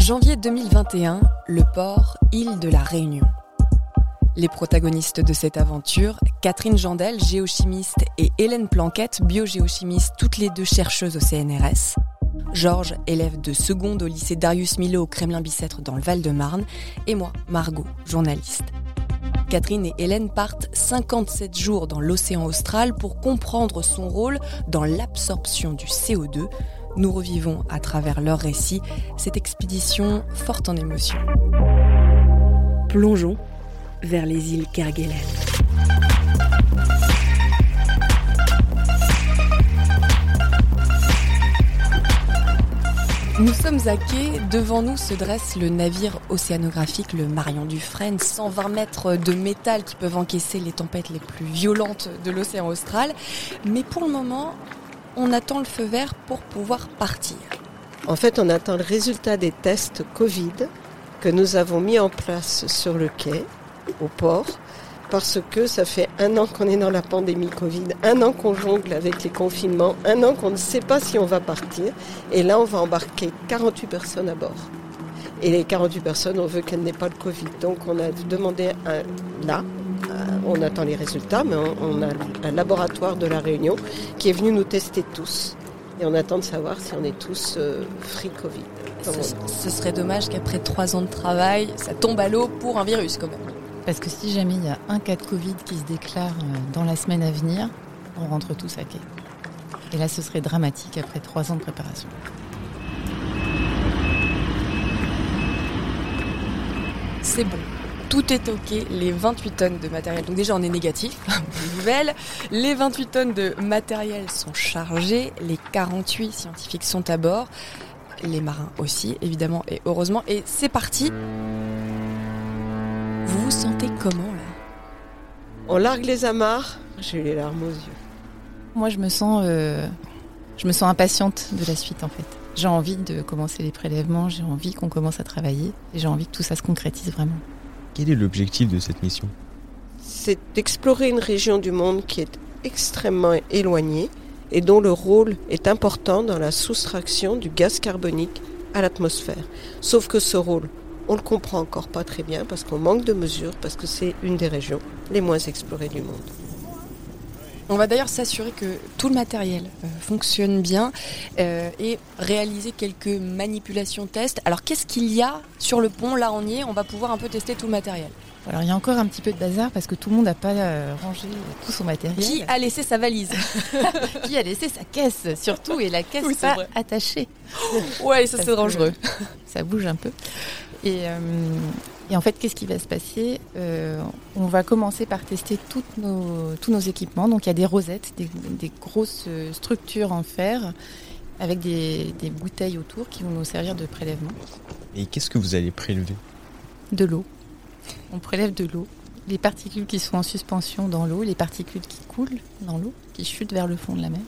Janvier 2021, le port île de la Réunion. Les protagonistes de cette aventure, Catherine Jandel, géochimiste, et Hélène Planquette, biogéochimiste, toutes les deux chercheuses au CNRS. Georges, élève de seconde au lycée Darius Milhaud au Kremlin-Bicêtre dans le Val-de-Marne. Et moi, Margot, journaliste. Catherine et Hélène partent 57 jours dans l'océan austral pour comprendre son rôle dans l'absorption du CO2. Nous revivons à travers leur récit cette expédition forte en émotions. Plongeons vers les îles Kerguelen. Nous sommes à quai, devant nous se dresse le navire océanographique le Marion Dufresne, 120 mètres de métal qui peuvent encaisser les tempêtes les plus violentes de l'océan austral. Mais pour le moment, on attend le feu vert pour pouvoir partir. En fait, on attend le résultat des tests Covid que nous avons mis en place sur le quai, au port, parce que ça fait un an qu'on est dans la pandémie Covid, un an qu'on jongle avec les confinements, un an qu'on ne sait pas si on va partir. Et là, on va embarquer 48 personnes à bord. Et les 48 personnes, on veut qu'elles n'aient pas le Covid. Donc on a demandé un, là, on attend les résultats, mais on, a un laboratoire de la Réunion qui est venu nous tester tous. Et on attend de savoir si on est tous euh, free Covid. Ce, ce serait dommage qu'après trois ans de travail, ça tombe à l'eau pour un virus quand même. Parce que si jamais il y a un cas de Covid qui se déclare euh, dans la semaine à venir, on rentre tous à quai. Et là, ce serait dramatique après trois ans de préparation. C'est bon. Tout est OK, les 28 tonnes de matériel. Donc déjà, on est négatif, bonne nouvelle. Les 28 tonnes de matériel sont chargées, les 48 scientifiques sont à bord, les marins aussi, évidemment, et heureusement. Et c'est parti vous vous sentez comment là? On largue les amarres, j'ai eu les larmes aux yeux. Moi, je me sens, euh, je me sens impatiente de la suite en fait. J'ai envie de commencer les prélèvements, j'ai envie qu'on commence à travailler et j'ai envie que tout ça se concrétise vraiment. Quel est l'objectif de cette mission? C'est d'explorer une région du monde qui est extrêmement éloignée et dont le rôle est important dans la soustraction du gaz carbonique à l'atmosphère. Sauf que ce rôle, on le comprend encore pas très bien parce qu'on manque de mesures, parce que c'est une des régions les moins explorées du monde. On va d'ailleurs s'assurer que tout le matériel euh, fonctionne bien euh, et réaliser quelques manipulations tests. Alors qu'est-ce qu'il y a sur le pont? Là on y est, on va pouvoir un peu tester tout le matériel. Alors il y a encore un petit peu de bazar parce que tout le monde n'a pas euh, rangé tout son matériel. Qui a laissé sa valise? Qui a laissé sa caisse surtout et la caisse Oui, c'est pas vrai. attachée. Ouais, ça c'est dangereux. Ça bouge un peu. Et, et en fait, qu'est-ce qui va se passer Euh, On va commencer par tester toutes nos, tous nos équipements. Donc il y a des rosettes, des, des grosses euh, structures en fer avec des, des bouteilles autour qui vont nous servir de prélèvement. Et qu'est-ce que vous allez prélever? De l'eau. On prélève de l'eau. Les particules qui sont en suspension dans l'eau, les particules qui coulent dans l'eau, qui chutent vers le fond de la mer.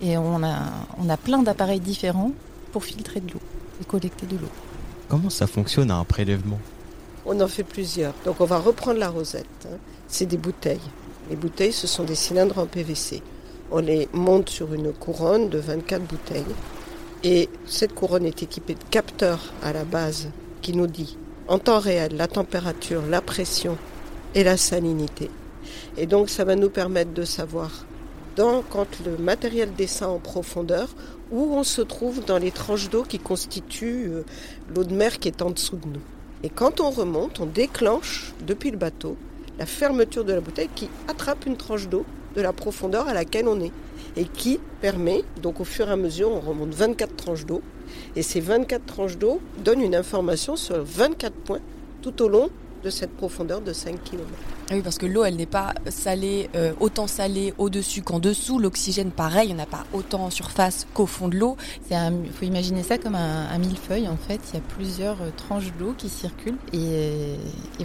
Et on a, on a plein d'appareils différents pour filtrer de l'eau et collecter de l'eau. Comment ça fonctionne à un prélèvement? On en fait plusieurs. Donc on va reprendre la rosette. hein. C'est des bouteilles. Les bouteilles, ce sont des cylindres en PVC. On les monte sur une couronne de 24 bouteilles. Et cette couronne est équipée de capteurs à la base qui nous dit en temps réel la température, la pression et la salinité. Et donc ça va nous permettre de savoir quand le matériel descend en profondeur où on se trouve dans les tranches d'eau qui constituent euh, l'eau de mer qui est en dessous de nous. Et quand on remonte, on déclenche depuis le bateau la fermeture de la bouteille qui attrape une tranche d'eau de la profondeur à laquelle on est et qui permet, donc au fur et à mesure, on remonte 24 tranches d'eau et ces 24 tranches d'eau donnent une information sur 24 points tout au long de cette profondeur de 5 km. Ah Oui, parce que l'eau, elle n'est pas salée, euh, autant salée au-dessus qu'en dessous. L'oxygène, pareil, il n'y en a pas autant en surface qu'au fond de l'eau. Il faut imaginer ça comme un, millefeuille en fait. Il y a plusieurs euh, tranches d'eau qui circulent et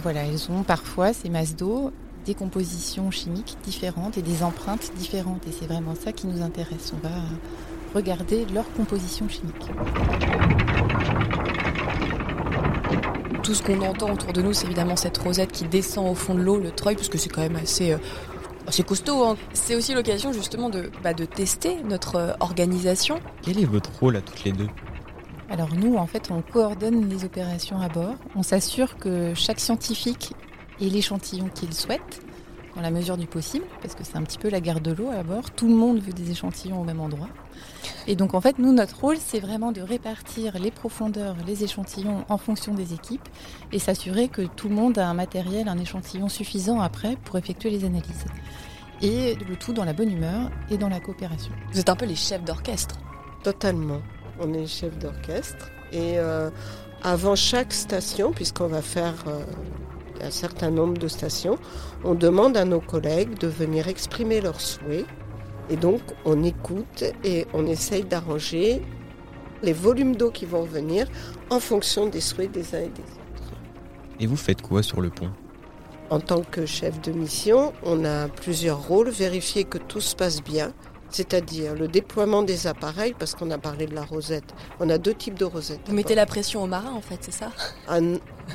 voilà, elles ont parfois ces masses d'eau des compositions chimiques différentes et des empreintes différentes. Et c'est vraiment ça qui nous intéresse. On va regarder leur composition chimique. Tout ce qu'on entend autour de nous, c'est évidemment cette rosette qui descend au fond de l'eau, le treuil, parce que c'est quand même assez, euh, assez costaud. hein. C'est aussi l'occasion justement de, bah, de tester notre euh, organisation. Quel est votre rôle à toutes les deux? Alors nous, en fait, on coordonne les opérations à bord. On s'assure que chaque scientifique ait l'échantillon qu'il souhaite, dans la mesure du possible, parce que c'est un petit peu la guerre de l'eau à bord. Tout le monde veut des échantillons au même endroit. Et donc en fait, nous, notre rôle, c'est vraiment de répartir les profondeurs, les échantillons en fonction des équipes et s'assurer que tout le monde a un matériel, un échantillon suffisant après pour effectuer les analyses. Et le tout dans la bonne humeur et dans la coopération. Vous êtes un peu les chefs d'orchestre. Totalement. On est chef d'orchestre. Et euh, avant chaque station, puisqu'on va faire euh, un certain nombre de stations, on demande à nos collègues de venir exprimer leurs souhaits. Et donc, on écoute et on essaye d'arranger les volumes d'eau qui vont venir en fonction des souhaits des uns et des autres. Et vous faites quoi sur le pont? En tant que chef de mission, on a plusieurs rôles. Vérifier que tout se passe bien, c'est-à-dire le déploiement des appareils, parce qu'on a parlé de la rosette. On a deux types de rosettes. Vous mettez la pression aux marins, en fait, c'est ça? Ah,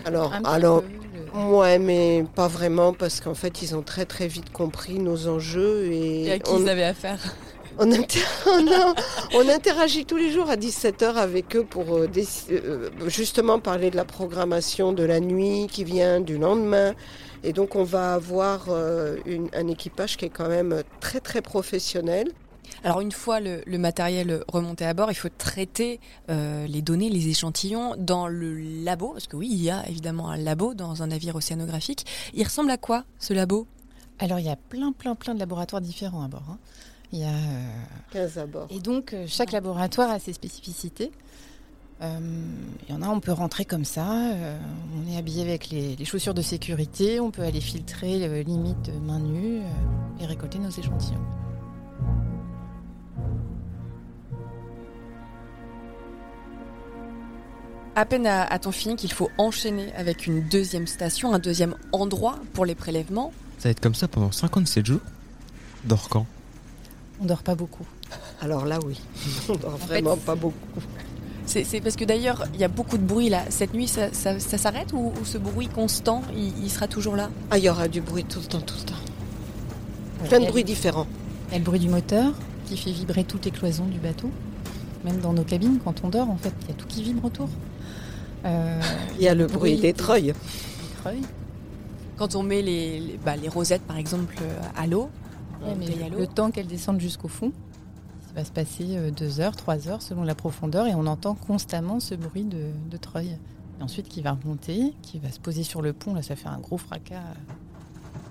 Alors, Un alors peu, ouais, mais pas vraiment, parce qu'en fait, ils ont très très vite compris nos enjeux et, Et à qui on, ils avaient affaire on inter- oh on interagit tous les jours à 17h avec eux pour euh, euh, justement parler de la programmation de la nuit qui vient, du lendemain. Et donc, on va avoir euh, une- un équipage qui est quand même très très professionnel. Alors une fois le, le matériel remonté à bord, il faut traiter euh, les données, les échantillons dans le labo, parce que oui, il y a évidemment un labo dans un navire océanographique. Il ressemble à quoi ce labo? Alors il y a plein, plein, plein de laboratoires différents à bord. hein. Il y a, euh, 15 à bord. Et donc euh, chaque laboratoire a ses spécificités. Euh, Il y en a, on peut rentrer comme ça, euh, on est habillé avec les, les chaussures de sécurité, on peut aller filtrer euh, limite main nue euh, et récolter nos échantillons. À peine a-t-on fini qu'il faut enchaîner avec une deuxième station, un deuxième endroit pour les prélèvements. Ça va être comme ça pendant 57 jours Dors quand? On dort pas beaucoup. Alors là, oui, on dort vraiment pas beaucoup. C'est parce que d'ailleurs, il y a beaucoup de bruit là. Cette nuit, ça, ça- ça s'arrête ou, ou ce bruit constant, il, il sera toujours là? Ah, il y aura du bruit tout le temps, tout le temps. Plein de bruits différents. Il y a le bruit du moteur qui fait vibrer toutes les cloisons du bateau. Même dans nos cabines, quand on dort, en fait, il y a tout qui vibre autour. Euh, Il y a le bruit des treuils. des treuils. Quand on met les, les, bah, les rosettes, par exemple, euh, à l'eau, Ouais, le temps qu'elles descendent jusqu'au fond, il va se passer euh, deux heures, trois heures selon la profondeur et on entend constamment ce bruit de, de treuil. Et ensuite qui va remonter, qui va se poser sur le pont, là ça fait un gros fracas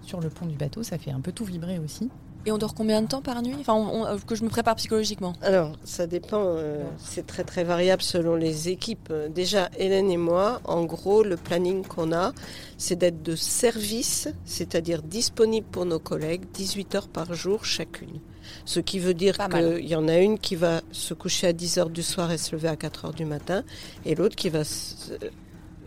sur le pont du bateau, ça fait un peu tout vibrer aussi. Et on dort combien de temps par nuit? Enfin, on- on- que je me prépare psychologiquement. Alors, ça dépend, euh, c'est très très variable selon les équipes. Euh, Déjà, Hélène et moi, en gros, le planning qu'on a, c'est d'être de service, c'est-à-dire disponible pour nos collègues 18 heures par jour chacune. Ce qui veut dire qu'il y en a une qui va se coucher à 10 heures du soir et se lever à 4 heures du matin, et l'autre qui va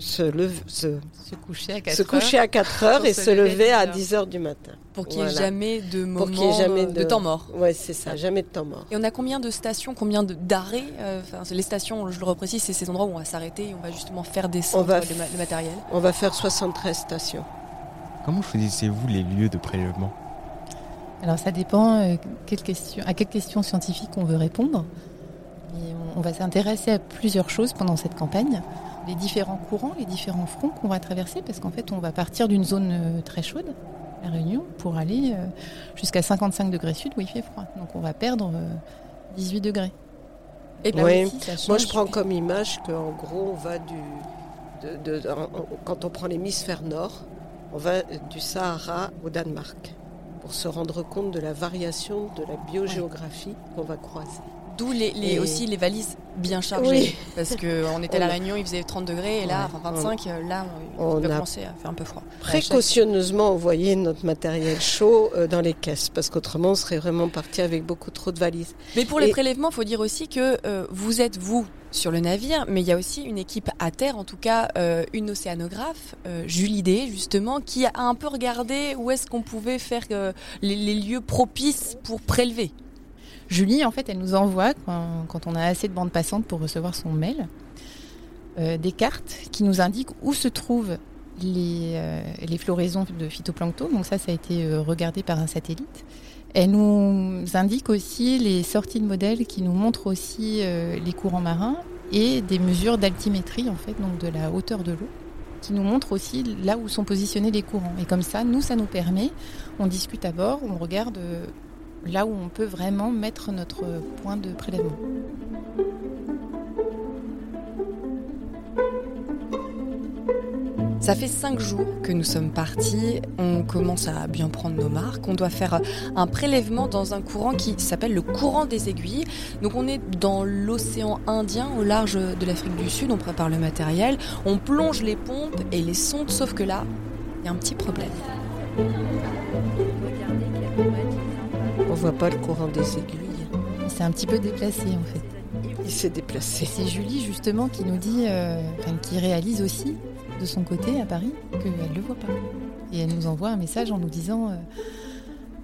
se, se, lever- se, Se coucher à 4 se coucher à 4 heures et se se lever lever à 10 heures. 10 heures du matin. Pour qu'il n'y ait jamais de moment Pour qu'il n'y ait jamais de... temps mort. Ouais, c'est ça, jamais de temps mort. Et on a combien de stations, combien d'arrêts euh, Enfin, les stations, je le reprécise, c'est ces endroits où on va s'arrêter et on va justement faire descendre On va le, ma- le matériel. On va faire 73 stations. Comment choisissez-vous les lieux de prélèvement? Alors ça dépend euh, quelle question, à quelle question scientifique on veut répondre. Et on, on va s'intéresser à plusieurs choses pendant cette campagne. Les différents courants, les différents fronts qu'on va traverser, parce qu'en fait on va partir d'une zone euh, très chaude, la Réunion, pour aller euh, jusqu'à 55 degrés sud où il fait froid. Donc on va perdre euh, 18 degrés. Et Là Ouais. aussi, ça Moi, je prends comme image qu'en gros, on va du. de- de- quand on prend l'hémisphère nord, on va du Sahara au Danemark pour se rendre compte de la variation de la biogéographie qu'on va croiser. D'où les, les- Et- aussi les valises bien chargées. Oui. Parce qu'on était à la a- Réunion, il faisait 30 degrés et là, Ouais. enfin 25, euh, là, On on a- commencer à faire un peu froid. Précautionneusement envoyer notre matériel chaud euh, dans les caisses parce qu'autrement, on serait vraiment parti avec beaucoup trop de valises. Mais pour les prélèvements, il faut dire aussi que euh, vous êtes, vous, sur le navire, mais il y a aussi une équipe à terre, en tout cas euh, une océanographe, Julie D, justement, qui a un peu regardé où est-ce qu'on pouvait faire les, les lieux propices pour prélever. Julie, en fait, elle nous envoie, quand, on a assez de bandes passantes pour recevoir son mail, euh, des cartes qui nous indiquent où se trouvent les, euh, floraisons de phytoplancton. Donc ça, ça a été euh, regardé par un satellite. Elle nous indique aussi les sorties de modèles qui nous montrent aussi les courants marins et des mesures d'altimétrie en fait, donc de la hauteur de l'eau qui nous montrent aussi là où sont positionnés les courants. Et comme ça, nous, ça nous permet, on discute à bord, on regarde là où on peut vraiment mettre notre point de prélèvement. Ça fait cinq jours que nous sommes partis. On commence à bien prendre nos marques. On doit faire un prélèvement dans un courant qui s'appelle le courant des aiguilles. Donc on est dans l'océan Indien au large de l'Afrique du Sud. On prépare le matériel. On plonge les pompes et les sondes. Sauf que là, il y a un petit problème. On voit pas le courant des aiguilles. Il s'est un petit peu déplacé en fait. Il s'est déplacé. C'est Julie justement qui nous dit, euh, enfin, qui réalise aussi de son côté à Paris qu'elle ne le voit pas. Et elle nous envoie un message en nous disant euh,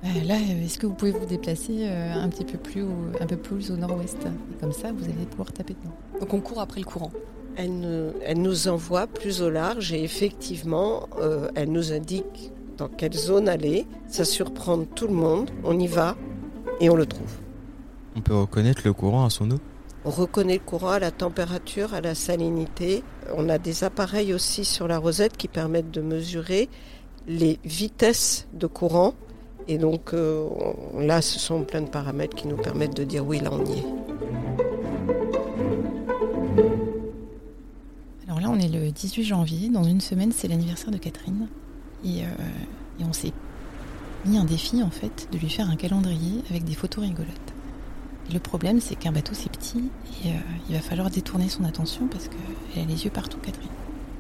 euh, là, est-ce que vous pouvez vous déplacer un petit peu plus au, un peu plus au nord-ouest? Et comme ça, vous allez pouvoir taper dedans. Donc on court après le courant. Elle, nous envoie plus au large et effectivement, euh, elle nous indique dans quelle zone aller. Ça surprend tout le monde. On y va et on le trouve. On peut reconnaître le courant à son eau On reconnaît le courant à la température, à la salinité. On a des appareils aussi sur la rosette qui permettent de mesurer les vitesses de courant. Et donc euh, là, ce sont plein de paramètres qui nous permettent de dire oui, là on y est. Alors là, on est le 18 janvier. Dans une semaine, c'est l'anniversaire de Catherine. Et, euh, et on s'est mis un défi, en fait, de lui faire un calendrier avec des photos rigolotes. Et le problème, c'est qu'un bateau, c'est petit. Et euh, il va falloir détourner son attention parce qu'elle a les yeux partout, Catherine.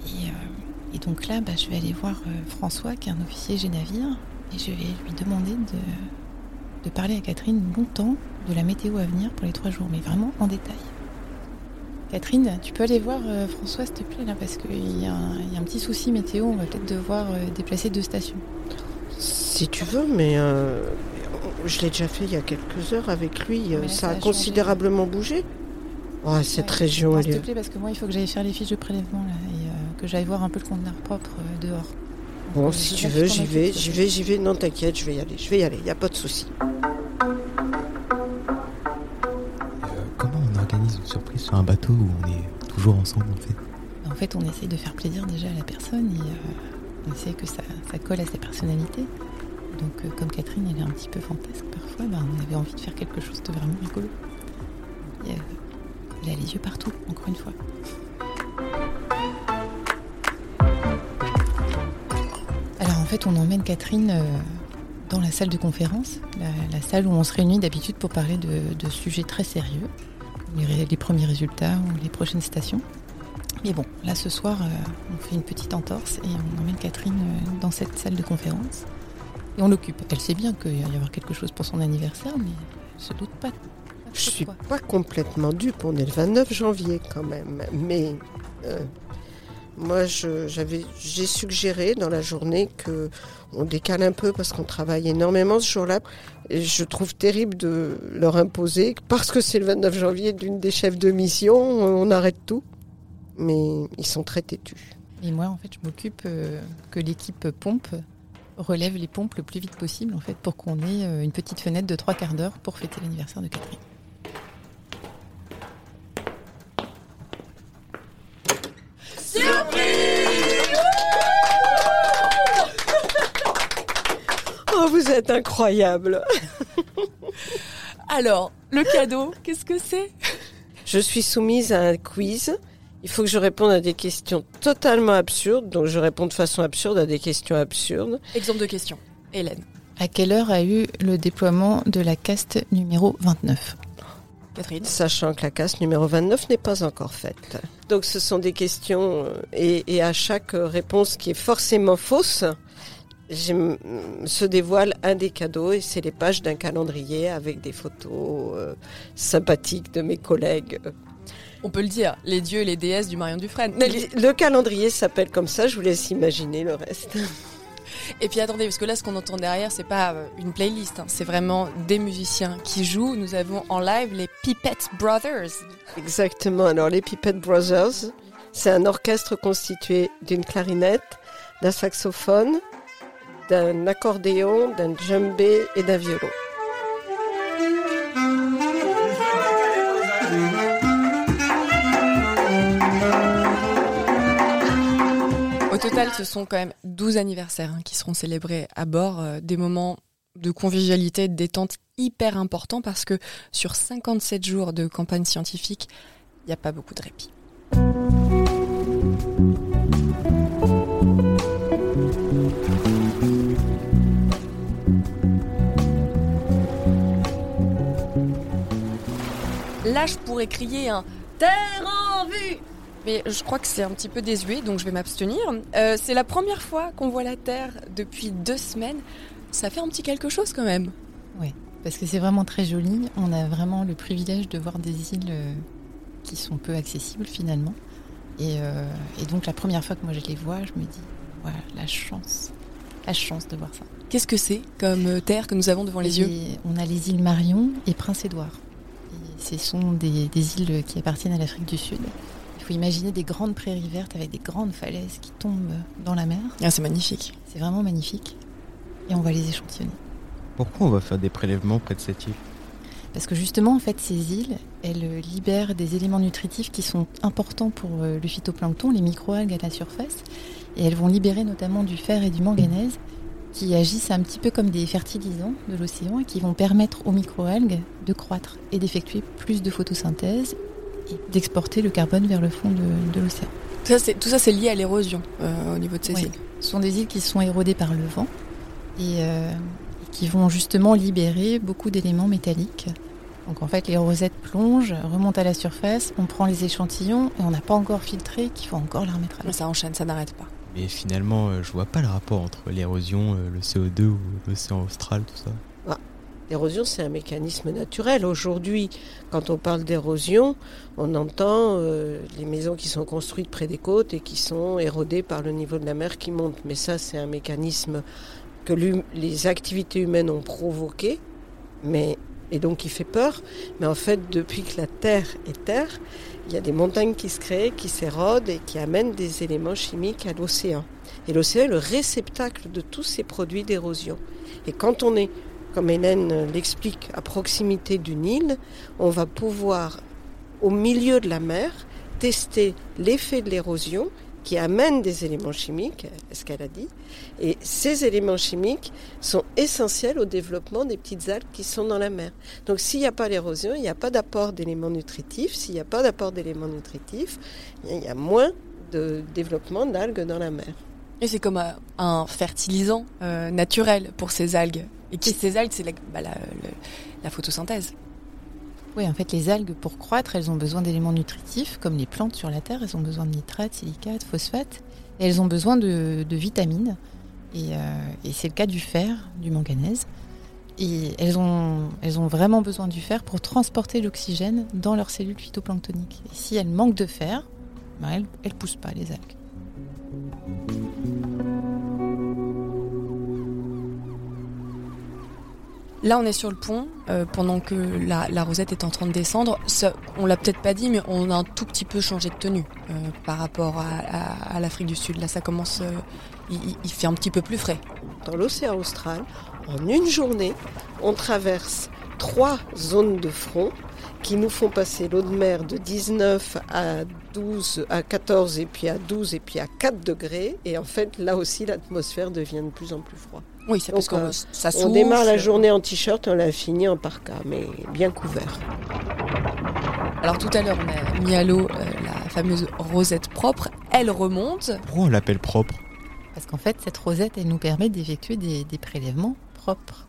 Et, euh, donc là, bah, je vais aller voir François, qui est un officier G-Navire. Et je vais lui demander de, de parler à Catherine longtemps de la météo à venir pour les trois jours, mais vraiment en détail. Catherine, tu peux aller voir euh, François, s'il te plaît, là, parce qu'il y, a un- il y a un petit souci météo. On va peut-être devoir euh, déplacer deux stations. Si tu veux, mais euh, je l'ai déjà fait il y a quelques heures avec lui. là, ça, ça a considérablement bougé. Ouais, cette région, S'il te plaît, parce que moi, il faut que j'aille faire les fiches de prélèvement, là, et que j'aille voir un peu le conteneur propre dehors. Donc, Bon, si tu veux, j'y vais, j'y vais, j'y vais. Non, t'inquiète, je vais y aller. Je vais y aller, il n'y a pas de souci. Sur un bateau où on est toujours ensemble en fait. En fait, on essaye de faire plaisir déjà à la personne et euh, on essaie que ça, colle à sa personnalité. Donc, euh, comme Catherine, elle est un petit peu fantasque parfois, ben, on avait envie de faire quelque chose de vraiment rigolo. Euh, elle a les yeux partout, encore une fois. Alors en fait, on emmène Catherine dans la salle de conférence, la, salle où on se réunit d'habitude pour parler de, sujets très sérieux, les, premiers résultats ou les prochaines stations. Mais bon, là ce soir, euh, on fait une petite entorse et on emmène Catherine euh, dans cette salle de conférence et on l'occupe. Elle sait bien qu'il va y avoir quelque chose pour son anniversaire, mais elle se doute pas. Je suis quoi. pas complètement dupe. On est le 29 janvier quand même. Mais euh, moi, j'ai suggéré dans la journée que on décale un peu parce qu'on travaille énormément ce jour-là. Et je trouve terrible de leur imposer parce que c'est le 29 janvier d'une des chefs de mission, on arrête tout. Mais ils sont très têtus. Et moi, en fait, je m'occupe euh, que l'équipe pompe relève les pompes le plus vite possible, en fait, pour qu'on ait euh, une petite fenêtre de trois quarts d'heure pour fêter l'anniversaire de Catherine. Oh, vous êtes incroyable. Alors, le cadeau, qu'est-ce que c'est? Je suis soumise à un quiz. Il faut que je réponde à des questions totalement absurdes. Donc je réponds de façon absurde à des questions absurdes. Exemple de question. Hélène, À quelle heure a eu le déploiement de la caste numéro 29 Catherine, Sachant que la casse numéro 29 n'est pas encore faite. Donc ce sont des questions euh, et, et à chaque euh, réponse qui est forcément fausse, se dévoile un des cadeaux et c'est les pages d'un calendrier avec des photos euh, sympathiques de mes collègues. on peut le dire, les dieux et les déesses du Marion Dufresne. Le calendrier s'appelle comme ça, je vous laisse imaginer le reste. Et puis attendez, parce que là, ce qu'on entend derrière, c'est pas euh, une playlist, hein, c'est vraiment des musiciens qui jouent. Nous avons en live les Pipette Brothers. Exactement. Alors, les Pipette Brothers, c'est un orchestre constitué d'une clarinette, d'un saxophone, d'un accordéon, d'un djembé et d'un violon. Au total, ce sont quand même 12 anniversaires hein, qui seront célébrés à bord, euh, des moments de convivialité et de détente hyper importants parce que sur 57 jours de campagne scientifique, il n'y a pas beaucoup de répit. Là, je pourrais crier un Terre en vue mais je crois que c'est un petit peu désuet, donc je vais m'abstenir. Euh, c'est la première fois qu'on voit la Terre depuis deux semaines. Ça fait un petit quelque chose quand même. Oui, parce que c'est vraiment très joli. On a vraiment le privilège de voir des îles euh, qui sont peu accessibles finalement. Et, euh, et donc la première fois que moi je les vois, je me dis, voilà, la chance, la chance de voir ça. Qu'est-ce que c'est comme terre que nous avons devant les Et yeux? On a les îles Marion et Prince-Édouard. Ce sont des, des îles qui appartiennent à l'Afrique du Sud. Il faut imaginer des grandes prairies vertes avec des grandes falaises qui tombent dans la mer. Ah, c'est magnifique. C'est vraiment magnifique. Et on va les échantillonner. Pourquoi on va faire des prélèvements près de cette île? Parce que justement, en fait, ces îles, elles libèrent des éléments nutritifs qui sont importants pour euh, le phytoplancton, les microalgues à la surface. Et elles vont libérer notamment du fer et du manganèse qui agissent un petit peu comme des fertilisants de l'océan et qui vont permettre aux microalgues de croître et d'effectuer plus de photosynthèse et d'exporter le carbone vers le fond de, de l'océan. Tout ça, c'est- lié à l'érosion euh, au niveau de ces îles. Ce sont des îles qui sont érodées par le vent et, euh, et qui vont justement libérer beaucoup d'éléments métalliques. Donc en fait, les rosettes plongent, remontent à la surface, on prend les échantillons et on n'a pas encore filtré qu'il faut encore la remettre à l'eau. Ça enchaîne, ça n'arrête pas. Mais finalement, euh, je vois pas le rapport entre l'érosion, euh, le CO2 ou l'océan austral, tout ça. L'érosion, c'est un mécanisme naturel. Aujourd'hui, quand on parle d'érosion, on entend euh, les maisons qui sont construites près des côtes et qui sont érodées par le niveau de la mer qui monte. Mais ça, c'est un mécanisme que les activités humaines ont provoqué, mais, et donc qui fait peur. Mais en fait, depuis que la Terre est Terre, il y a des montagnes qui se créent, qui s'érodent et qui amènent des éléments chimiques à l'océan. Et l'océan est le réceptacle de tous ces produits d'érosion. Et quand on est comme Hélène l'explique, à proximité d'une île, on va pouvoir, au milieu de la mer, tester l'effet de l'érosion qui amène des éléments chimiques, ce qu'elle a dit. Et ces éléments chimiques sont essentiels au développement des petites algues qui sont dans la mer. Donc s'il n'y a pas l'érosion, il n'y a pas d'apport d'éléments nutritifs. S'il n'y a pas d'apport d'éléments nutritifs, il y a moins de développement d'algues dans la mer. Et c'est comme un fertilisant euh, naturel pour ces algues. Et qui ces algues, c'est la, bah, photosynthèse. Oui, en fait, les algues, pour croître, elles ont besoin d'éléments nutritifs, comme les plantes sur la Terre. Elles ont besoin de nitrates, silicates, phosphates. Elles ont besoin de, vitamines. Et, euh, et c'est le cas du fer, du manganèse. Et elles ont, elles ont vraiment besoin du fer pour transporter l'oxygène dans leurs cellules phytoplanctoniques. Et si elles manquent de fer, ben, elles ne poussent pas, les algues. Là, on est sur le pont, euh, pendant que la, rosette est en train de descendre. Ça, on l'a peut-être pas dit, mais on a un tout petit peu changé de tenue euh, par rapport à, l'Afrique du Sud. Là, ça commence. euh, il, il- il fait un petit peu plus frais. Dans l'océan austral, en une journée, on traverse trois zones de front qui nous font passer l'eau de mer de 19 à 12, à 14 et puis à 12 et puis à 4 degrés. Et en fait, là aussi, l'atmosphère devient de plus en plus froide. Oui, c'est parce que euh, ça On démarre la journée en t-shirt, on la finit en parka, mais bien couvert. Alors tout à l'heure, on a mis à l'eau euh, la fameuse rosette propre. Elle remonte. Pourquoi on l'appelle propre? Parce qu'en fait, cette rosette, elle nous permet d'effectuer des, des prélèvements propres,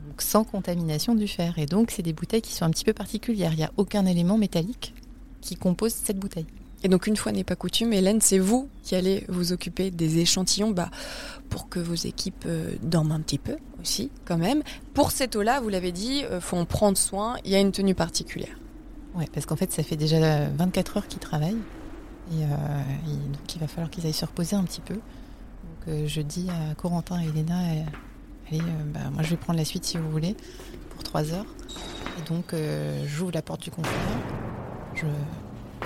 donc sans contamination du fer. Et donc, c'est des bouteilles qui sont un petit peu particulières. Il n'y a aucun élément métallique qui compose cette bouteille. Et donc une fois n'est pas coutume, Hélène, c'est vous qui allez vous occuper des échantillons bah, pour que vos équipes euh, dorment un petit peu aussi quand même. Pour cette eau-là, vous l'avez dit, euh, faut en prendre soin, il y a une tenue particulière. Ouais, parce qu'en fait, ça fait déjà 24 heures qu'ils travaillent. Et, euh, et donc, il va falloir qu'ils aillent se reposer un petit peu. Donc, je dis à Corentin et Elena, allez, euh, bah, moi je vais prendre la suite si vous voulez, pour 3 heures. Et donc, euh, j'ouvre la porte du confort. Je,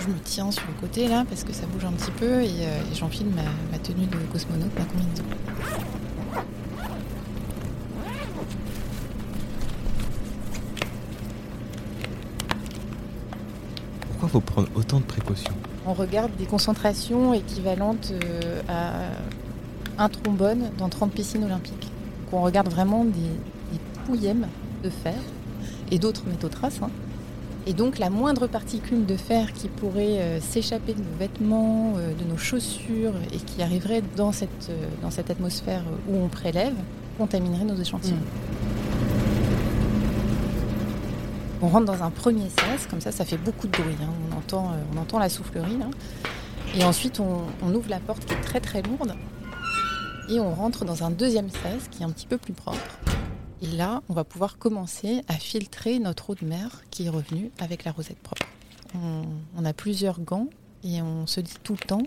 je me tiens sur le côté là, parce que ça bouge un petit peu. Et, euh, et j'enfile ma, ma tenue de cosmonaute, ma combinaison. Pourquoi faut prendre autant de précautions? On regarde des concentrations équivalentes à un trombone dans 30 piscines olympiques. Donc on regarde vraiment des, des pouillèmes de fer et d'autres métaux traces. hein. Et donc la moindre particule de fer qui pourrait euh, s'échapper de nos vêtements, euh, de nos chaussures et qui arriverait dans cette, euh, dans cette atmosphère où on prélève, contaminerait nos échantillons. On rentre dans un premier sas, comme ça, ça fait beaucoup de bruit. hein. On, entend, on entend la soufflerie. là. Et ensuite, on, on ouvre la porte qui est très très lourde. Et on rentre dans un deuxième sas qui est un petit peu plus propre. Et là, on va pouvoir commencer à filtrer notre eau de mer qui est revenue avec la rosette propre. On, on a plusieurs gants et on se dit tout le temps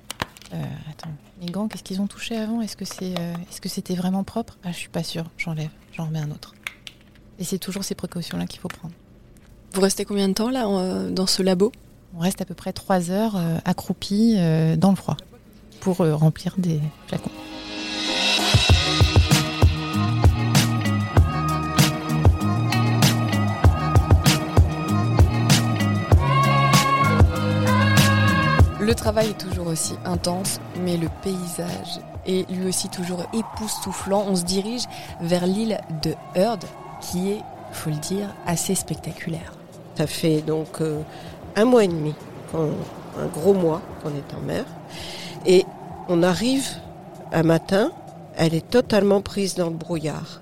euh, Attends, mes gants, qu'est-ce qu'ils ont touché avant? Est-ce que c'est, euh, est-ce que c'était vraiment propre? Ah, je suis pas sûre. J'enlève, j'en remets un autre. Et c'est toujours ces précautions-là qu'il faut prendre. Vous restez combien de temps là en- dans ce labo? On reste à peu près trois heures euh, accroupis euh, dans le froid pour euh, remplir des flacons. Le travail est toujours aussi intense, mais le paysage est lui aussi toujours époustouflant. On se dirige vers l'île de Heard, qui est, faut le dire, assez spectaculaire. Ça fait donc euh, un mois et demi, un gros mois qu'on est en mer. Et on arrive un matin, elle est totalement prise dans le brouillard.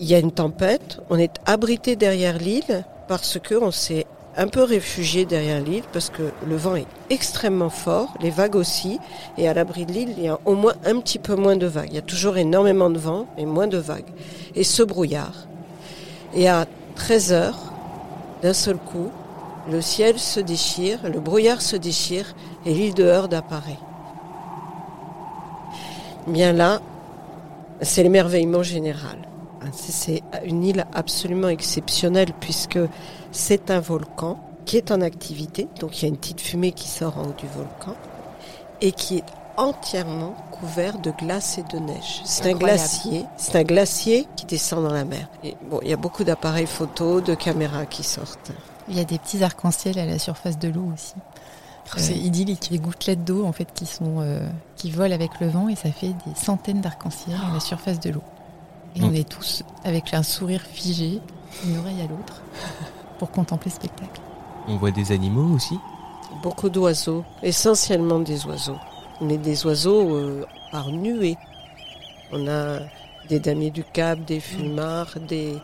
Il y a une tempête, on est abrité derrière l'île parce que on s'est un peu réfugié derrière l'île parce que le vent est extrêmement fort, les vagues aussi, et à l'abri de l'île, il y a au moins un petit peu moins de vagues. Il y a toujours énormément de vent, mais moins de vagues. Et ce brouillard. Et à 13 heures, d'un seul coup, le ciel se déchire, le brouillard se déchire et l'île de Heard apparaît. Bien là, c'est l'émerveillement général. C'est- C'est une île absolument exceptionnelle puisque c'est un volcan qui est en activité, donc il y a une petite fumée qui sort en haut du volcan et qui est entièrement couvert de glace et de neige. C'est un glacier, c'est un glacier qui descend dans la mer. Et bon, il y a beaucoup d'appareils photo, de caméras qui sortent. Il y a des petits arcs-en-ciel à la surface de l'eau aussi. C'est Euh, idyllique. Des gouttelettes d'eau en fait qui sont euh, qui volent avec le vent et ça fait des centaines d'arcs-en-ciel à la surface de l'eau. Et on est tous avec un sourire figé, une oreille à l'autre, pour contempler le spectacle. On voit des animaux aussi? Beaucoup d'oiseaux, essentiellement des oiseaux. Mais des oiseaux euh, par nuée. On a des damiers du Cap, des fulmards, des,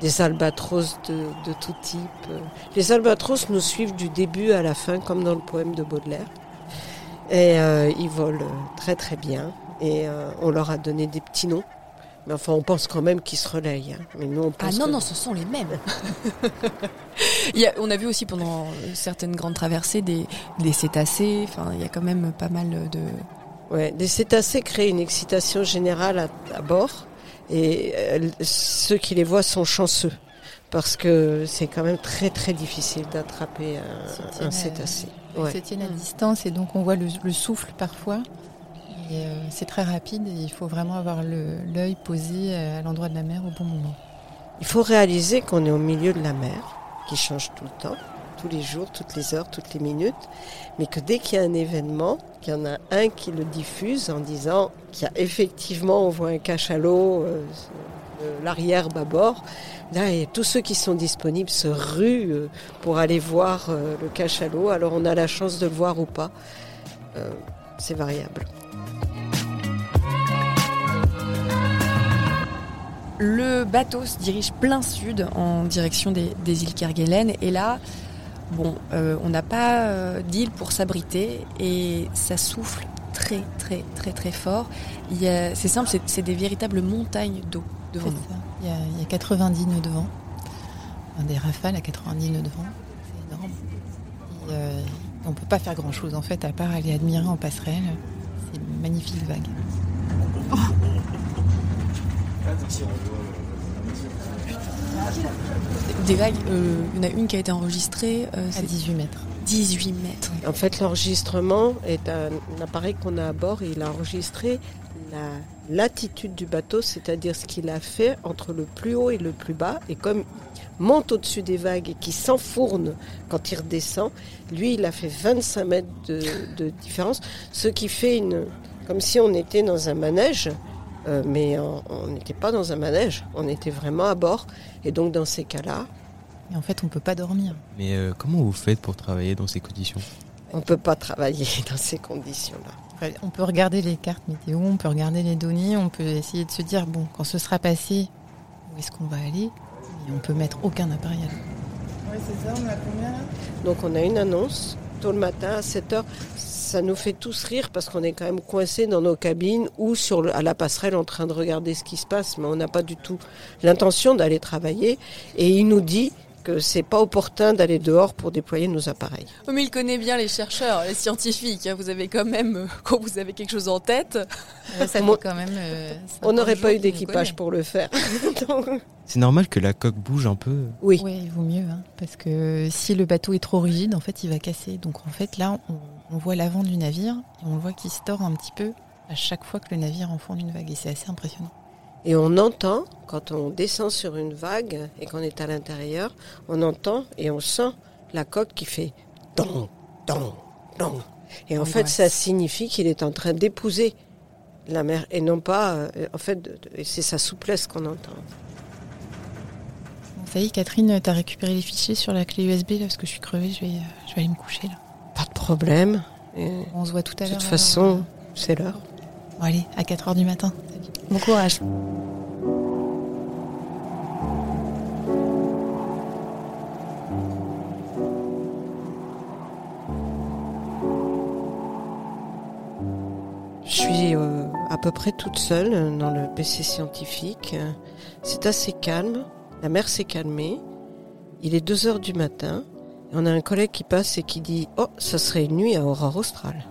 des albatros de, de tout type. Les albatros nous suivent du début à la fin, comme dans le poème de Baudelaire. Et euh, ils volent très très bien. Et euh, on leur a donné des petits noms. Mais enfin, on pense quand même qu'ils se relayent. hein. Mais nous, on Ah pense non, que- non, ce sont les mêmes. Il y a- on a vu aussi pendant euh, certaines grandes traversées des, des cétacés. Enfin, il y a quand même pas mal de. Ouais, les cétacés créent une excitation générale à, à bord et euh, ceux qui les voient sont chanceux parce que c'est quand même très très difficile d'attraper un, cétacé. Ils Ouais. se tiennent à distance et donc on voit le, le souffle parfois. Et euh, c'est très rapide et il faut vraiment avoir l'œil posé euh, à l'endroit de la mer au bon moment. Il faut réaliser qu'on est au milieu de la mer qui change tout le temps, les jours, toutes les heures, toutes les minutes, mais que dès qu'il y a un événement, qu'il y en a un qui le diffuse en disant qu'il y a effectivement, on voit un cachalot, euh, euh, l'arrière bâbord, là, et tous ceux qui sont disponibles se ruent euh, pour aller voir euh, le cachalot. Alors on a la chance de le voir ou pas. C'est variable. Le bateau se dirige plein sud en direction des îles Kerguelen. Et là, bon, euh, on n'a pas euh, d'île pour s'abriter et ça souffle très, très, très, très fort. C'est simple, c'est- des véritables montagnes d'eau devant nous. Il, y a, il y a 90 nœuds de vent. Des rafales à 90 nœuds de vent. C'est énorme. Et, euh, on ne peut pas faire grand-chose en fait à part aller admirer en passerelle ces magnifiques vagues. Des vagues, euh, il y en a une qui a été enregistrée, euh, À c'est 18 mètres. 18 mètres. En fait, l'enregistrement est un, un appareil qu'on a à bord et il a enregistré la latitude du bateau, c'est-à-dire ce qu'il a fait entre le plus haut et le plus bas. Et comme il monte au-dessus des vagues et qui s'enfourne quand il redescend, lui, il a fait 25 mètres de, de différence, ce qui fait une, comme si on était dans un manège. Euh, mais on n'était pas dans un manège, on était vraiment à bord. Et donc dans ces cas-là, Et en fait, on peut pas dormir. Mais euh, comment vous faites pour travailler dans ces conditions? on ne peut pas travailler dans ces conditions-là. On peut regarder les cartes météo, on peut regarder les données, on peut essayer de se dire, bon, quand ce sera passé, où est-ce qu'on va aller? Et on peut mettre aucun appareil à l'eau. Oui, c'est ça, on a combien là? Donc on a une annonce tôt le matin à 7 heures. Ça nous fait tous rire parce qu'on est quand même coincés dans nos cabines ou sur à la passerelle en train de regarder ce qui se passe, mais on n'a pas du tout l'intention d'aller travailler. Et il nous dit que c'est pas opportun d'aller dehors pour déployer nos appareils. Mais il connaît bien les chercheurs, les scientifiques. hein. Vous avez quand même, euh, quand vous avez quelque chose en tête, ça fait quand même. euh, On 50 n'aurait pas eu d'équipage pour le faire. C'est normal que la coque bouge un peu. oui. Oui, il vaut mieux, hein, parce que si le bateau est trop rigide, en fait, il va casser. Donc en fait, là, on, on voit l'avant du navire et on voit qu'il se tord un petit peu à chaque fois que le navire enfourne une vague. Et c'est assez impressionnant. Et on entend, quand on descend sur une vague et qu'on est à l'intérieur, on entend et on sent la coque qui fait don, don, don. Et en fait, ça signifie qu'il est en train d'épouser la mer et non pas, euh, en fait, de- de- c'est sa souplesse qu'on entend. Bon, ça y est, Catherine, t'as récupéré les fichiers sur la clé USB là, parce que je suis crevée, je vais, euh, je vais aller me coucher là. Pas de problème. Et On se voit tout à de l'heure. toute alors. façon, c'est l'heure. Bon, allez, à 4h du matin. Bon courage. Je suis euh, à peu près toute seule euh, dans le PC scientifique. Euh, C'est assez calme. La mer s'est calmée. Il est 2 heures du matin. Et on a un collègue qui passe et qui dit Oh, ça serait une nuit à aurore australe.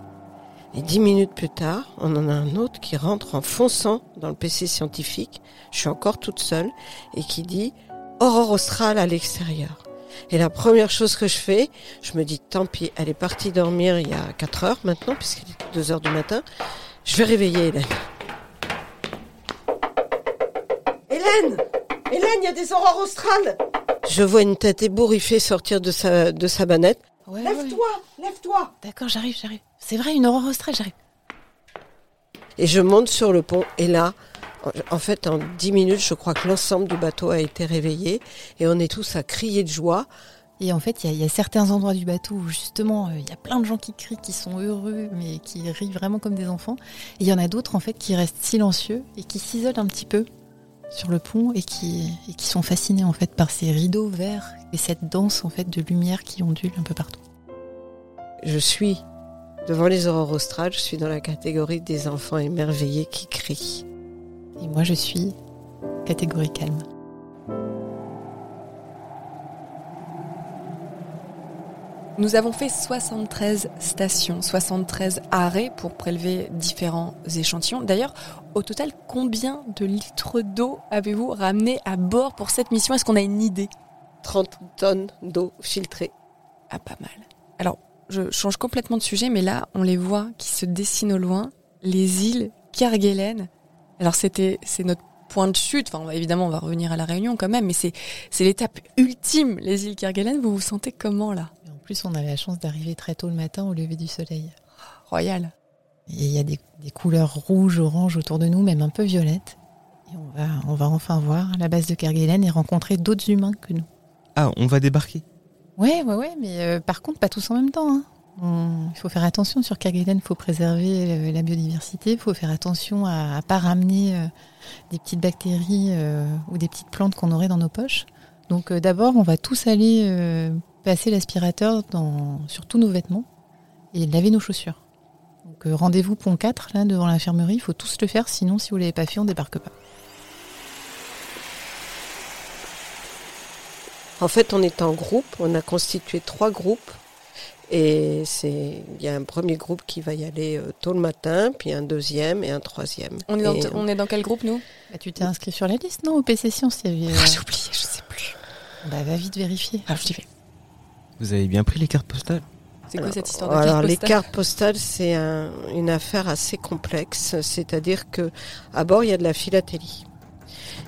Et dix minutes plus tard, on en a un autre qui rentre en fonçant dans le PC scientifique. Je suis encore toute seule et qui dit Aurore australe à l'extérieur. Et la première chose que je fais, je me dis tant pis, elle est partie dormir il y a 4 heures maintenant, puisqu'il est 2 heures du matin. Je vais réveiller Hélène. Hélène Hélène, il y a des aurores australes Je vois une tête ébouriffée sortir de sa, de sa banette. Ouais, ouais. Lève-toi Lève-toi D'accord, j'arrive, j'arrive. C'est vrai, une aurore australe, j'arrive. Et je monte sur le pont. Et là, en- fait, en 10 minutes, je crois que l'ensemble du bateau a été réveillé. Et on est tous à crier de joie. Et en fait, il y, y a certains endroits du bateau où justement, euh, il y a plein de gens qui crient, qui sont heureux, mais qui rient vraiment comme des enfants. Et il y en a d'autres en fait qui restent silencieux et qui s'isolent un petit peu sur le pont et qui, et qui sont fascinés en fait par ces rideaux verts et cette danse en fait de lumière qui ondule un peu partout. Je suis devant les aurores australes. Je suis dans la catégorie des enfants émerveillés qui crient. Et moi, je suis catégorie calme. Nous avons fait 73 stations, 73 arrêts pour prélever différents échantillons. D'ailleurs, au total, combien de litres d'eau avez-vous ramené à bord pour cette mission? Est-ce qu'on a une idée? 30 tonnes d'eau filtrée. Ah, pas mal. Alors, je change complètement de sujet, mais là, on les voit qui se dessinent au loin, les îles Kerguelen. Alors, c'était, c'est notre point de chute. Enfin, on va- évidemment, on va revenir à la Réunion quand même, mais c'est, c'est l'étape ultime, les îles Kerguelen. Vous vous sentez comment là? Plus, on a la chance d'arriver très tôt le matin au lever du soleil. Royal. Et il y a des, des couleurs rouges, oranges autour de nous, même un peu violettes. Et on va, on va enfin voir la base de Kerguelen et rencontrer d'autres humains que nous. Ah, on va débarquer. Ouais, ouais, ouais, mais euh, par contre, pas tous en même temps. hein. On- Il faut faire attention sur Kerguelen, il faut préserver euh, la biodiversité, il faut faire attention à ne pas ramener euh, des petites bactéries euh, ou des petites plantes qu'on aurait dans nos poches. Donc euh, d'abord, on va tous aller euh, passer l'aspirateur dans- sur tous nos vêtements et laver nos chaussures. Donc euh, rendez-vous pont 4, là, devant l'infirmerie, il faut tous le faire, sinon si vous ne l'avez pas fait, on débarque pas. En fait, on est en groupe. On a constitué trois groupes. Et c'est, il y a un premier groupe qui va y aller euh, tôt le matin, puis un deuxième et un troisième. On est, dans, Et, on est dans quel groupe, nous? Bah, tu t'es inscrit sur la liste, non? Au PC Science, il y avait... euh, Ah, J'ai oublié, je sais plus. Bah va vite vérifier. Alors, je vais. Vous avez bien pris les cartes postales C'est quoi cette histoire de Alors, carte les cartes postales, c'est un- une affaire assez complexe. C'est-à-dire que à bord, il y a de la philatélie.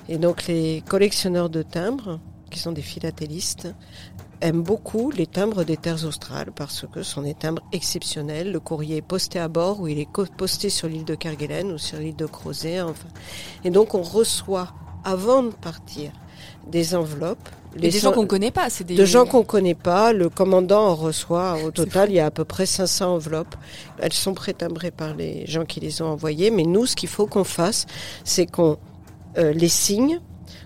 Et donc, les collectionneurs de timbres, qui sont des philatélistes, aiment beaucoup les timbres des terres australes parce que ce sont des timbres exceptionnels. Le courrier est posté à bord ou il est posté sur l'île de Kerguelen ou sur l'île de Crozet. Enfin. Et donc, on reçoit, avant de partir, des enveloppes. Les des gens en- qu'on connaît pas, c'est des de gens qu'on connaît pas. Le commandant en reçoit. Au total, il y a à peu près 500 enveloppes. Elles sont prétimbrées par les gens qui les ont envoyées. Mais nous, ce qu'il faut qu'on fasse, c'est qu'on euh, les signe,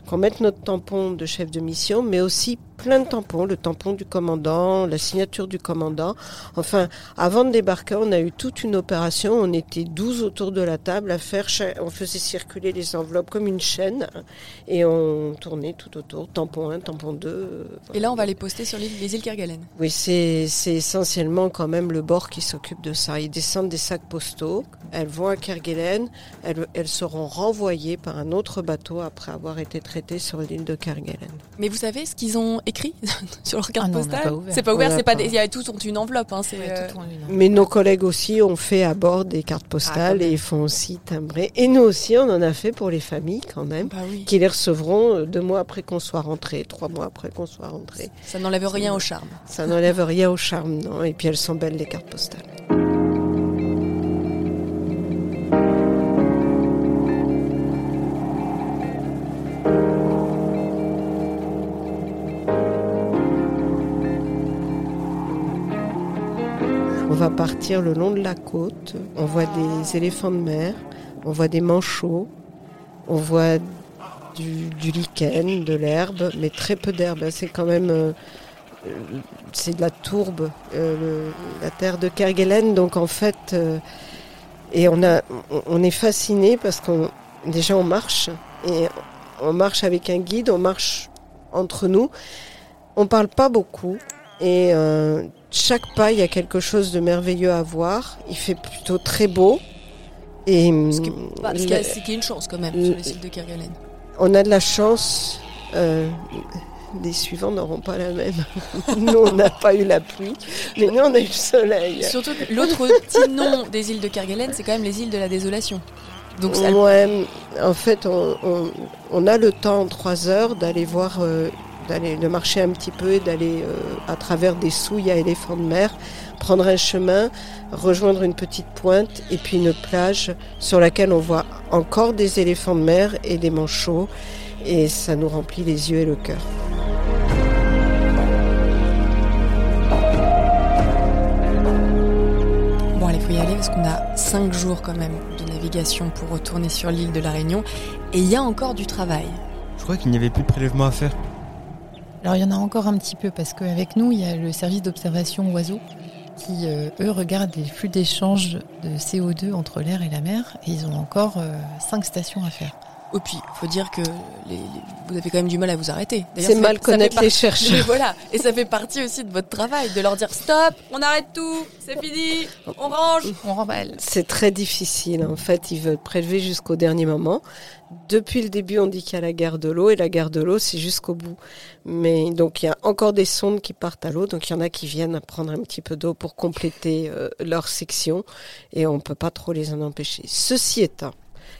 qu'on mette notre tampon de chef de mission, mais aussi plein de tampons, le tampon du commandant, la signature du commandant. Enfin, avant de débarquer, on a eu toute une opération. On était 12 autour de la table à faire, on faisait circuler les enveloppes comme une chaîne et on tournait tout autour, tampon 1, tampon 2. euh, Et là, on va les poster sur l'île- les îles Kerguelen. oui, c'est c'est essentiellement quand même le bord qui s'occupe de ça. Ils descendent des sacs postaux, elles vont à Kerguelen, elles, elles seront renvoyées par un autre bateau après avoir été sur l'île de Kerguelen. Mais vous savez ce qu'ils ont écrit sur leur carte Ah postale pas ouvert. C'est pas On ouvert, c'est pas pas. des... il y a tous ont une enveloppe. Hein, Ouais, euh, tout une. Mais nos collègues aussi ont fait à bord des cartes Ah, postales et ils font aussi timbrer. Et nous aussi, on en a fait pour les familles quand même, Bah oui. qui les recevront euh, deux mois après qu'on soit rentré, trois mois après qu'on soit rentré. Ça n'enlève rien au charme. Ça n'enlève rien au charme, non Et puis elles sont belles les cartes postales. Partir le long de la côte. On voit des éléphants de mer, on voit des manchots, on voit du, lichen, de l'herbe, mais très peu d'herbe. C'est quand même euh, c'est de la tourbe, euh, la terre de Kerguelen. Donc en fait, euh, et on a, on- est fasciné parce qu'on déjà on marche et on marche avec un guide, on marche entre nous. On parle pas beaucoup chaque pas il y a quelque chose de merveilleux à voir. Il fait plutôt très beau et Ce qui, bah, ce qui le- a- ce qui est une chance quand même le- sur les îles de Kerguelen. on a de la chance. euh, les suivants n'auront pas la même. nous, on n'a pas eu la pluie, mais nous, on a eu le soleil. Surtout l'autre petit nom des îles de Kerguelen, c'est quand même les îles de la désolation. Donc ça, Ouais, en fait, on, on- on a le temps en trois heures d'aller voir, euh, d'aller de marcher un petit peu et d'aller euh, à travers des souilles à éléphants de mer, prendre un chemin, rejoindre une petite pointe et puis une plage sur laquelle on voit encore des éléphants de mer et des manchots et ça nous remplit les yeux et le cœur. Bon, allez, faut y aller parce qu'on a 5 jours quand même de navigation pour retourner sur l'île de la Réunion. Et il y a encore du travail. Je crois qu'il n'y avait plus de prélèvement à faire. Alors il y en a encore un petit peu parce qu'avec nous, il y a le service d'observation oiseaux qui, euh, eux, regardent les flux d'échange de CO2 entre l'air et la mer et ils ont encore euh, cinq stations à faire. Et puis, faut dire que les- les- vous avez quand même du mal à vous arrêter. C'est mal connaître les chercheurs. Mais voilà, et ça fait partie aussi de votre travail, de leur dire stop, on arrête tout, c'est fini, on range. On remballe. C'est très difficile. En fait, ils veulent prélever jusqu'au dernier moment. Depuis le début, on dit qu'il y a la guerre de l'eau et la guerre de l'eau, c'est jusqu'au bout. Mais donc, il y a encore des sondes qui partent à l'eau. Donc, il y en a qui viennent prendre un petit peu d'eau pour compléter euh, leur section et on peut pas trop les en empêcher. Ceci étant,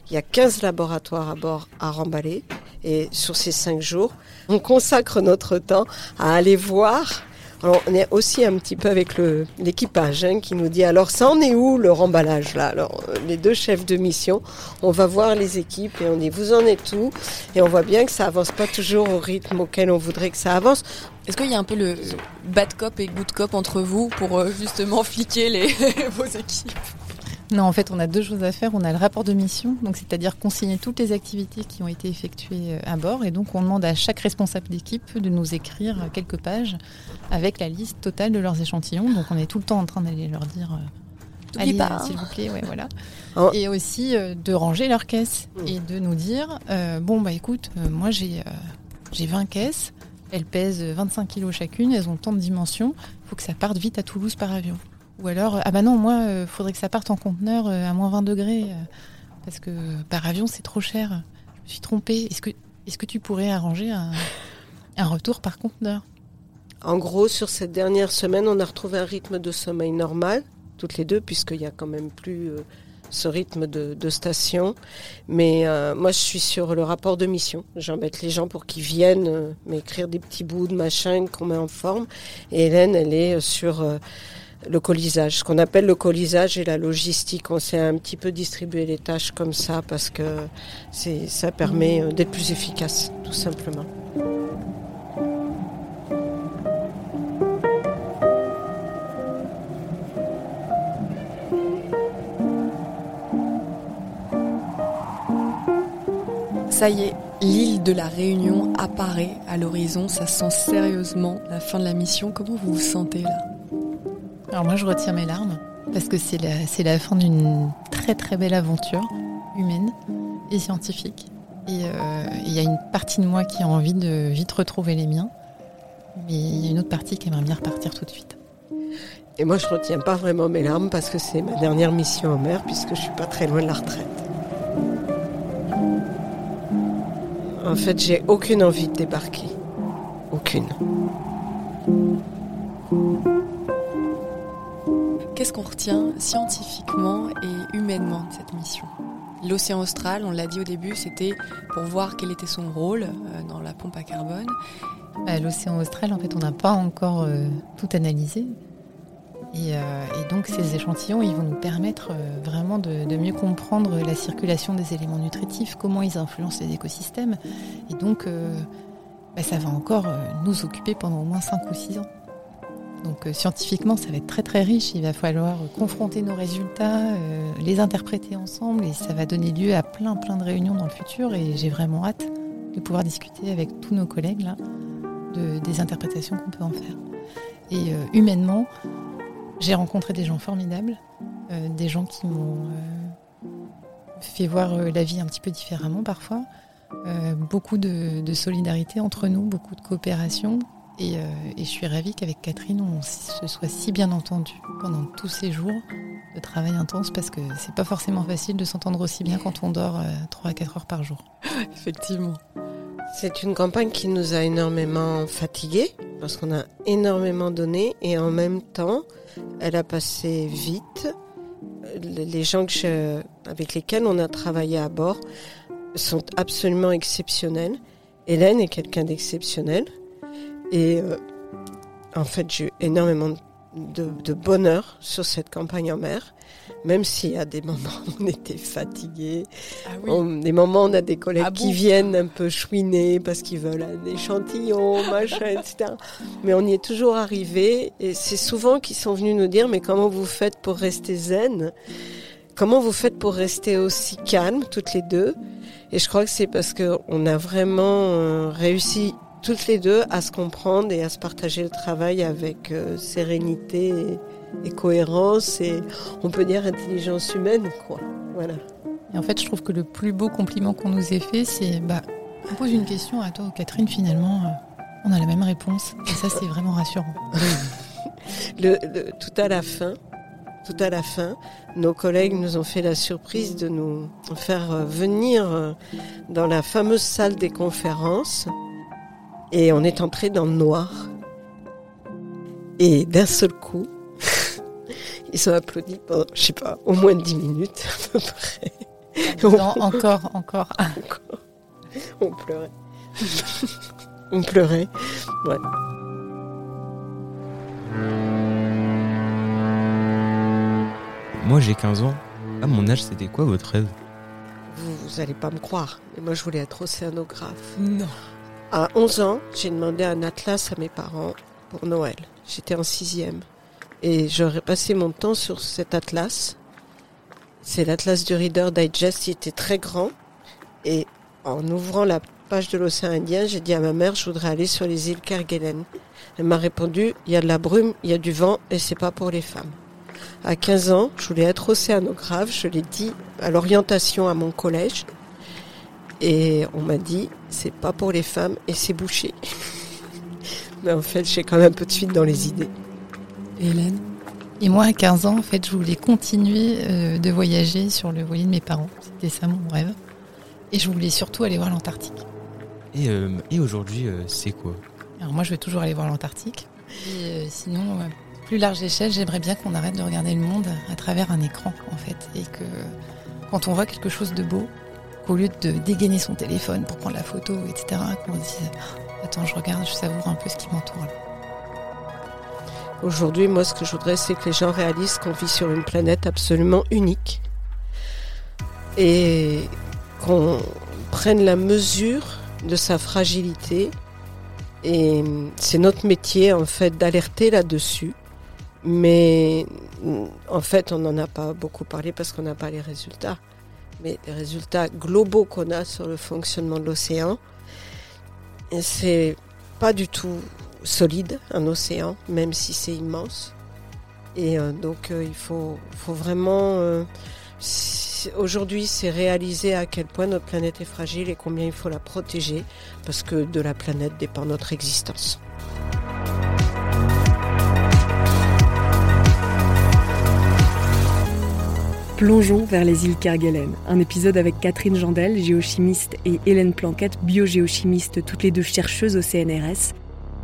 il y a 15 laboratoires à bord à remballer. Et sur ces 5 jours, on consacre notre temps à aller voir. On est aussi un petit peu avec l'équipage hein, qui nous dit alors ça en est où le remballage là? Alors euh, les deux chefs de mission, on va voir les équipes et on dit vous en êtes où? Et on voit bien que ça avance pas toujours au rythme auquel on voudrait que ça avance. Est-ce qu'il y a un peu le bad cop et good cop entre vous pour euh, justement fliquer les, vos équipes? Non, en fait, on a deux choses à faire. On a le rapport de mission, donc c'est-à-dire consigner toutes les activités qui ont été effectuées euh, à bord, et donc on demande à chaque responsable d'équipe de nous écrire quelques pages avec la liste totale de leurs échantillons. Donc on est tout le temps en train d'aller leur dire. euh, Allez, hein. s'il vous plaît, ouais, voilà. Oh. Et aussi euh, de ranger leurs caisses Mm. et de nous dire euh, bon bah écoute, euh, moi j'ai j'ai 20 caisses, elles pèsent 25 kilos chacune, elles ont tant de dimensions, faut que ça parte vite à Toulouse par avion. Ou alors ah bah non moi euh, faudrait que ça parte en conteneur euh, à moins 20 degrés euh, parce que par avion c'est trop cher. Je me suis trompée. Est-ce que tu pourrais arranger un, retour par conteneur? En gros, sur cette dernière semaine, on a retrouvé un rythme de sommeil normal, toutes les deux, puisqu'il n'y a quand même plus ce rythme de, station. Mais moi, je suis sur le rapport de mission. J'embête les gens pour qu'ils viennent m'écrire des petits bouts de machin qu'on met en forme. Et Hélène, elle est sur le colisage, ce qu'on appelle le colisage et la logistique. On s'est un petit peu distribué les tâches comme ça parce que ça permet d'être plus efficace, tout simplement. Ça y est, l'île de la Réunion apparaît à l'horizon. Ça sent sérieusement la fin de la mission. Comment vous vous sentez là? Alors moi, je retiens mes larmes parce que c'est la, fin d'une très très belle aventure humaine et scientifique. Et euh, il y a une partie de moi qui a envie de vite retrouver les miens, mais il y a une autre partie qui aimerait bien repartir tout de suite. Et moi, je retiens pas vraiment mes larmes parce que c'est ma dernière mission en mer puisque je suis pas très loin de la retraite. En fait, j'ai aucune envie de débarquer. Aucune. Qu'est-ce qu'on retient scientifiquement et humainement de cette mission? L'océan austral, on l'a dit au début, c'était pour voir quel était son rôle euh, dans la pompe à carbone. Bah, l'océan austral, en fait, on n'a pas encore euh, tout analysé. Euh, et, donc ces échantillons, ils vont nous permettre vraiment de, mieux comprendre la circulation des éléments nutritifs, comment ils influencent les écosystèmes. Et donc bah, ça va encore nous occuper pendant au moins 5 ou 6 ans. Donc scientifiquement, ça va être très très riche. Il va falloir confronter nos résultats, les interpréter ensemble et ça va donner lieu à plein plein de réunions dans le futur. Et j'ai vraiment hâte de pouvoir discuter avec tous nos collègues là de, des interprétations qu'on peut en faire. Et humainement, j'ai rencontré des gens formidables, euh, des gens qui m'ont euh, fait voir euh, la vie un petit peu différemment parfois. beaucoup de, solidarité entre nous, beaucoup de coopération. Et, je suis ravie qu'avec Catherine, on se soit si bien entendu pendant tous ces jours de travail intense parce que c'est pas forcément facile de s'entendre aussi bien quand on dort 3 à 4 heures par jour. Effectivement. C'est une campagne qui nous a énormément fatigués parce qu'on a énormément donné et en même temps, elle a passé vite. Les gens avec lesquels on a travaillé à bord sont absolument exceptionnels. Hélène est quelqu'un d'exceptionnel. Et euh, en fait, j'ai eu énormément de, bonheur sur cette campagne en mer même s'il y a des moments où on était fatigué, ah des moments où on a des collègues ah qui viennent un peu chouiner parce qu'ils veulent un échantillon, machin, etc. Mais on y est toujours arrivé et c'est souvent qu'ils sont venus nous dire mais comment vous faites pour rester zen? Comment vous faites pour rester aussi calme toutes les deux? Et je crois que c'est parce qu'on a vraiment euh, réussi toutes les deux à se comprendre et à se partager le travail avec euh, sérénité. Et, et cohérence et on peut dire intelligence humaine, quoi. Voilà. Et en fait, je trouve que le plus beau compliment qu'on nous ait fait, c'est bah, on pose une question à toi ou Catherine, finalement, euh, on a la même réponse. Et ça, c'est vraiment rassurant. le, tout à la fin, tout à la fin, nos collègues nous ont fait la surprise de nous faire euh, venir dans la fameuse salle des conférences et on est entré dans le noir. Et d'un seul coup, ils sont applaudis pendant, je sais pas, au moins 10 minutes à peu près. Non, encore, encore. encore. On pleurait. On pleurait. Ouais. Moi j'ai 15 ans. À mon âge, c'était quoi votre rêve? Vous, vous allez pas me croire, mais moi je voulais être océanographe. Non. À 11 ans, j'ai demandé un atlas à mes parents pour Noël. J'étais en sixième. Et j'aurais passé mon temps sur cet atlas. C'est l'atlas du Reader Digest, il était très grand. Et en ouvrant la page de l'océan Indien, j'ai dit à ma mère, je voudrais aller sur les îles Kerguelen. Elle m'a répondu, il y a de la brume, il y a du vent et c'est pas pour les femmes. À 15 ans, je voulais être océanographe, je l'ai dit à l'orientation à mon collège. Et on m'a dit, c'est pas pour les femmes et c'est bouché. Mais en fait, j'ai quand même un peu de suite dans les idées. Hélène? Et moi, à 15 ans, en fait, je voulais continuer euh, de voyager sur le voilier de mes parents. C'était ça mon rêve. Et je voulais surtout aller voir l'Antarctique. Et, euh, aujourd'hui, euh, c'est quoi? Alors moi, je vais toujours aller voir l'Antarctique. Et sinon, plus large échelle, j'aimerais bien qu'on arrête de regarder le monde à travers un écran, en fait, et que quand on voit quelque chose de beau, qu'au lieu de dégainer son téléphone pour prendre la photo, etc., qu'on se dise Attends, je regarde, je savoure un peu ce qui m'entoure Aujourd'hui, moi, ce que je voudrais, c'est que les gens réalisent qu'on vit sur une planète absolument unique et qu'on prenne la mesure de sa fragilité. Et c'est notre métier, en fait, d'alerter là-dessus. Mais en fait, on n'en a pas beaucoup parlé parce qu'on n'a pas les résultats. Mais les résultats globaux qu'on a sur le fonctionnement de l'océan, c'est pas du tout solide, un océan, même si c'est immense. Et euh, donc, euh, il faut, faut vraiment. Euh, aujourd'hui, c'est réaliser à quel point notre planète est fragile et combien il faut la protéger, parce que de la planète dépend notre existence. Plongeons vers les îles Kerguelen, un épisode avec Catherine Jandel, géochimiste, et Hélène Planquette, biogéochimiste, toutes les deux chercheuses au CNRS.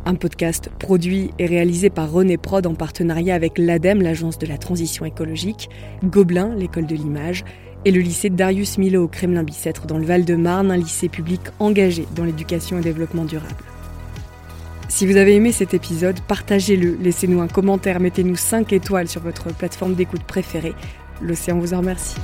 Un podcast produit et réalisé par René Prod en partenariat avec l'ADEME, l'Agence de la transition écologique, Gobelin, l'école de l'image, et le lycée Darius Milo au Kremlin-Bicêtre dans le Val-de-Marne, un lycée public engagé dans l'éducation et développement durable. Si vous avez aimé cet épisode, partagez-le, laissez-nous un commentaire, mettez-nous 5 étoiles sur votre plateforme d'écoute préférée. L'océan vous en remercie.